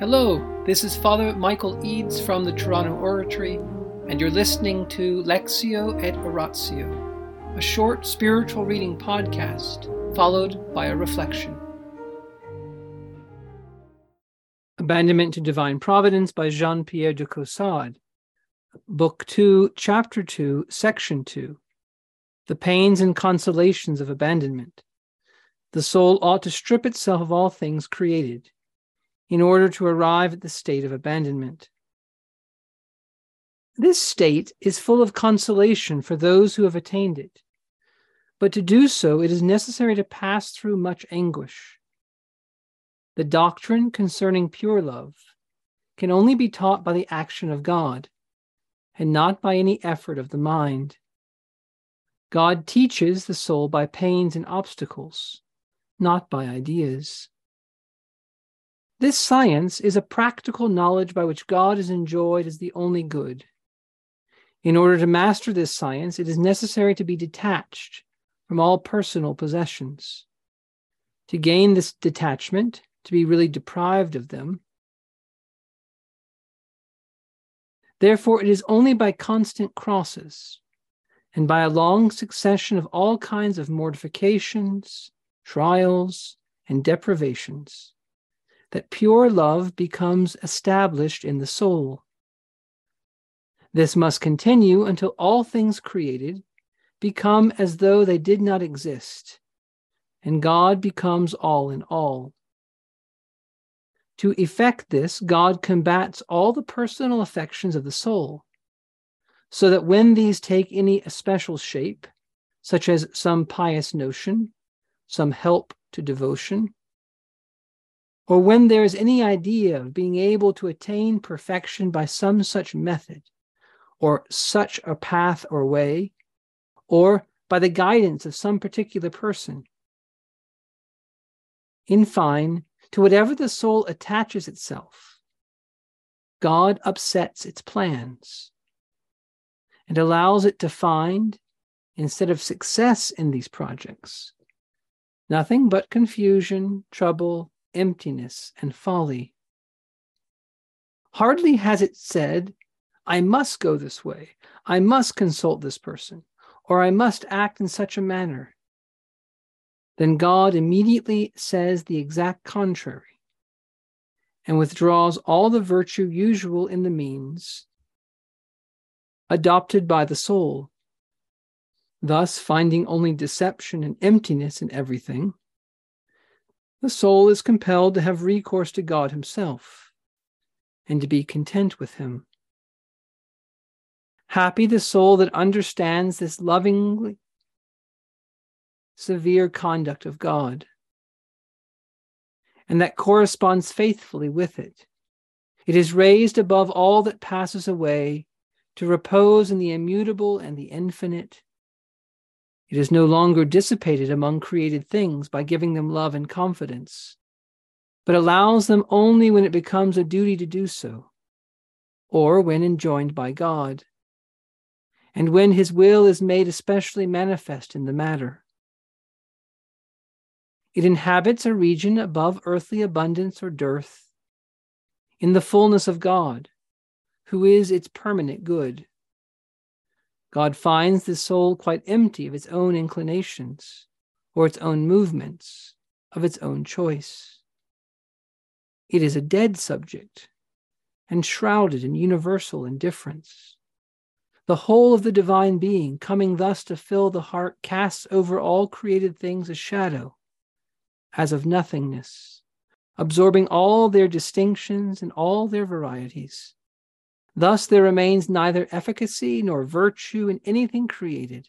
Hello, this is Father Michael Eads from the Toronto Oratory, and you're listening to Lectio et Oratio, a short spiritual reading podcast followed by a reflection. Abandonment to Divine Providence by Jean Pierre de Caussade, Book 2, Chapter 2, Section 2 The Pains and Consolations of Abandonment. The soul ought to strip itself of all things created in order to arrive at the state of abandonment. This state is full of consolation for those who have attained it, but to do so it is necessary to pass through much anguish. The doctrine concerning pure love can only be taught by the action of God and not by any effort of the mind. God teaches the soul by pains and obstacles, not by ideas. This science is a practical knowledge by which God is enjoyed as the only good. In order to master this science, it is necessary to be detached from all personal possessions. To gain this detachment, to be really deprived of them, Therefore, it is only by constant crosses and by a long succession of all kinds of mortifications, trials, and deprivations that pure love becomes established in the soul. This must continue until all things created become as though they did not exist, and God becomes all in all. To effect this, God combats all the personal affections of the soul, so that when these take any especial shape, such as some pious notion, some help to devotion, or when there is any idea of being able to attain perfection by some such method, or such a path or way, or by the guidance of some particular person. In fine, to whatever the soul attaches itself, God upsets its plans and allows it to find, instead of success in these projects, nothing but confusion, trouble, emptiness, and folly. Hardly has it said, I must go this way, I must consult this person, or I must act in such a manner. Then God immediately says the exact contrary and withdraws all the virtue usual in the means adopted by the soul, thus finding only deception and emptiness in everything the soul is compelled to have recourse to God Himself and to be content with Him. Happy the soul that understands this lovingly severe conduct of God and that corresponds faithfully with it. It is raised above all that passes away to repose in the immutable and the infinite it is no longer dissipated among created things by giving them love and confidence, but allows them only when it becomes a duty to do so, or when enjoined by God, and when his will is made especially manifest in the matter. It inhabits a region above earthly abundance or dearth, in the fullness of God, who is its permanent good. God finds the soul quite empty of its own inclinations or its own movements, of its own choice. It is a dead subject and shrouded in universal indifference. The whole of the divine being, coming thus to fill the heart, casts over all created things a shadow, as of nothingness, absorbing all their distinctions and all their varieties. Thus there remains neither efficacy nor virtue in anything created.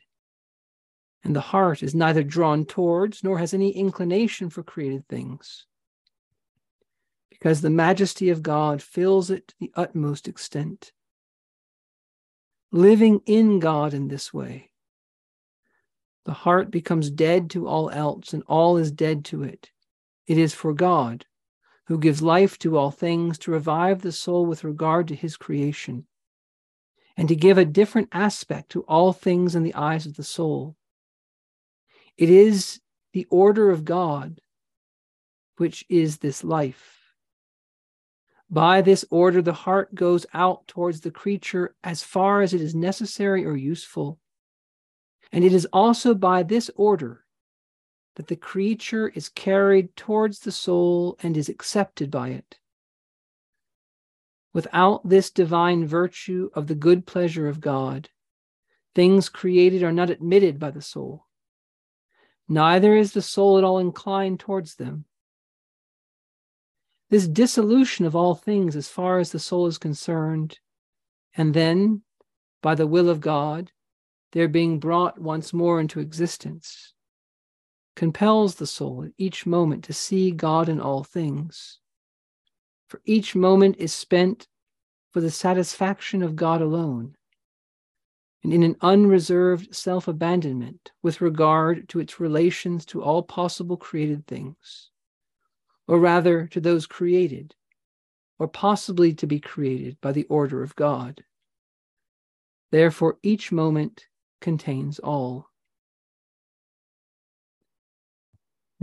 And the heart is neither drawn towards nor has any inclination for created things. Because the majesty of God fills it to the utmost extent. Living in God in this way, the heart becomes dead to all else, and all is dead to it. It is for God, who gives life to all things, to revive the soul with regard to his creation, and to give a different aspect to all things in the eyes of the soul. It is the order of God which is this life. By this order, the heart goes out towards the creature as far as it is necessary or useful. And it is also by this order that the creature is carried towards the soul and is accepted by it. Without this divine virtue of the good pleasure of God, things created are not admitted by the soul. Neither is the soul at all inclined towards them. This dissolution of all things as far as the soul is concerned, and then, by the will of God, their being brought once more into existence, compels the soul at each moment to see God in all things for each moment is spent for the satisfaction of God alone, and in an unreserved self abandonment with regard to its relations to all possible created things, or rather to those created, or possibly to be created by the order of God. Therefore, each moment contains all.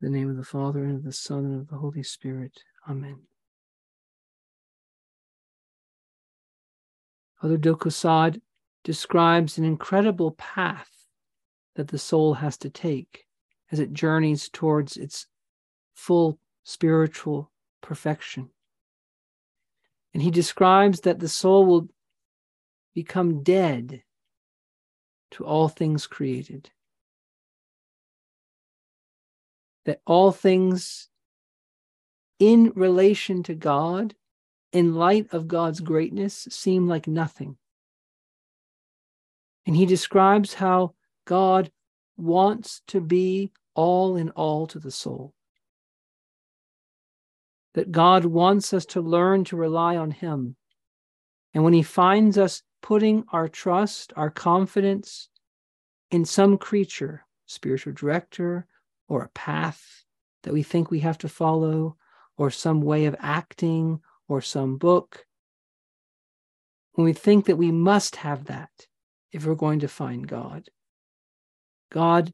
In the name of the Father, and of the Son, and of the Holy Spirit. Amen. Father de describes an incredible path that the soul has to take as it journeys towards its full spiritual perfection. And he describes that the soul will become dead to all things created that all things in relation to God, in light of God's greatness, seem like nothing. And he describes how God wants to be all in all to the soul. That God wants us to learn to rely on Him. And when He finds us putting our trust, our confidence in some creature, spiritual director, or a path that we think we have to follow, or some way of acting, or some book. When we think that we must have that if we're going to find God, God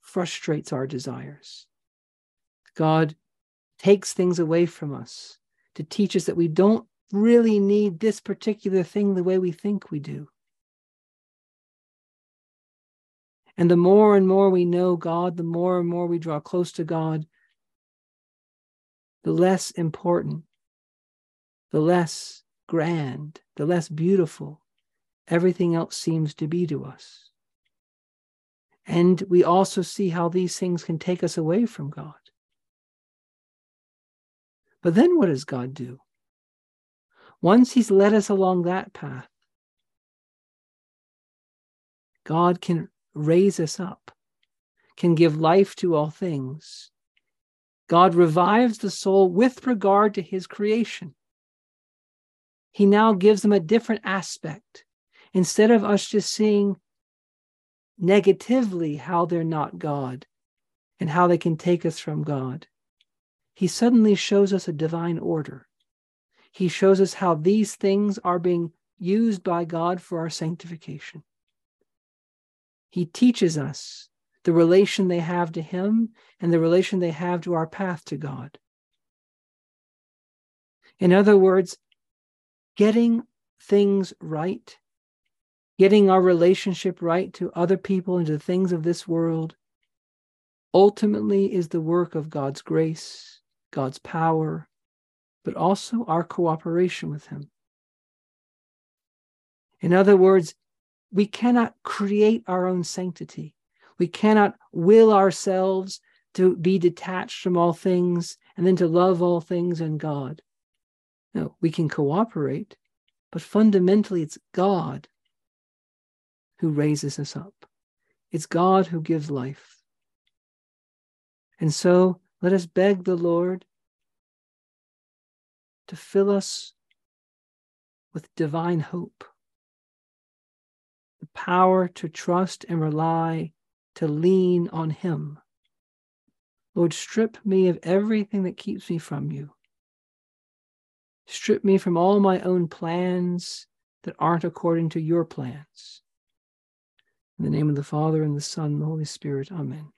frustrates our desires. God takes things away from us to teach us that we don't really need this particular thing the way we think we do. And the more and more we know God, the more and more we draw close to God, the less important, the less grand, the less beautiful everything else seems to be to us. And we also see how these things can take us away from God. But then what does God do? Once He's led us along that path, God can raise us up, can give life to all things. God revives the soul with regard to his creation. He now gives them a different aspect. Instead of us just seeing negatively how they're not God and how they can take us from God, he suddenly shows us a divine order. He shows us how these things are being used by God for our sanctification. He teaches us the relation they have to Him and the relation they have to our path to God. In other words, getting things right, getting our relationship right to other people and to things of this world, ultimately is the work of God's grace, God's power, but also our cooperation with Him. In other words, we cannot create our own sanctity. We cannot will ourselves to be detached from all things and then to love all things and God. No, we can cooperate, but fundamentally it's God who raises us up. It's God who gives life. And so let us beg the Lord to fill us with divine hope, power to trust and rely, to lean on Him. Lord, strip me of everything that keeps me from you. Strip me from all my own plans that aren't according to your plans. In the name of the Father, and the Son, and the Holy Spirit, Amen.